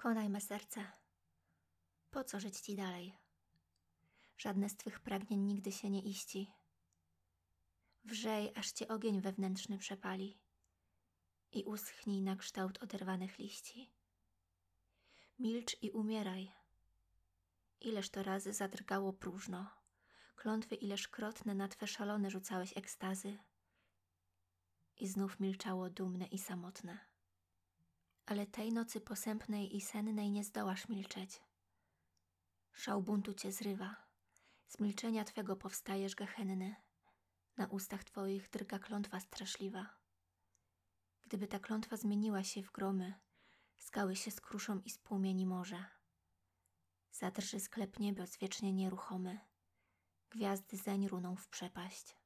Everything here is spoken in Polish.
Konaj me serce. Po co żyć ci dalej? Żadne z twych pragnień nigdy się nie iści. Wrzej, aż cię ogień wewnętrzny przepali i uschnij na kształt oderwanych liści. Milcz i umieraj. Ileż to razy zadrgało próżno, klątwy ileż krotne na twe szalone rzucałeś ekstazy i znów milczało dumne i samotne. Ale tej nocy posępnej i sennej nie zdołasz milczeć. Szał buntu cię zrywa, z milczenia twego powstajesz gehenny, na ustach twoich drga klątwa straszliwa. Gdyby ta klątwa zmieniła się w gromy, skały się skruszą i spłomieni morze. Zadrży sklep niebios wiecznie nieruchomy, gwiazdy zeń runą w przepaść.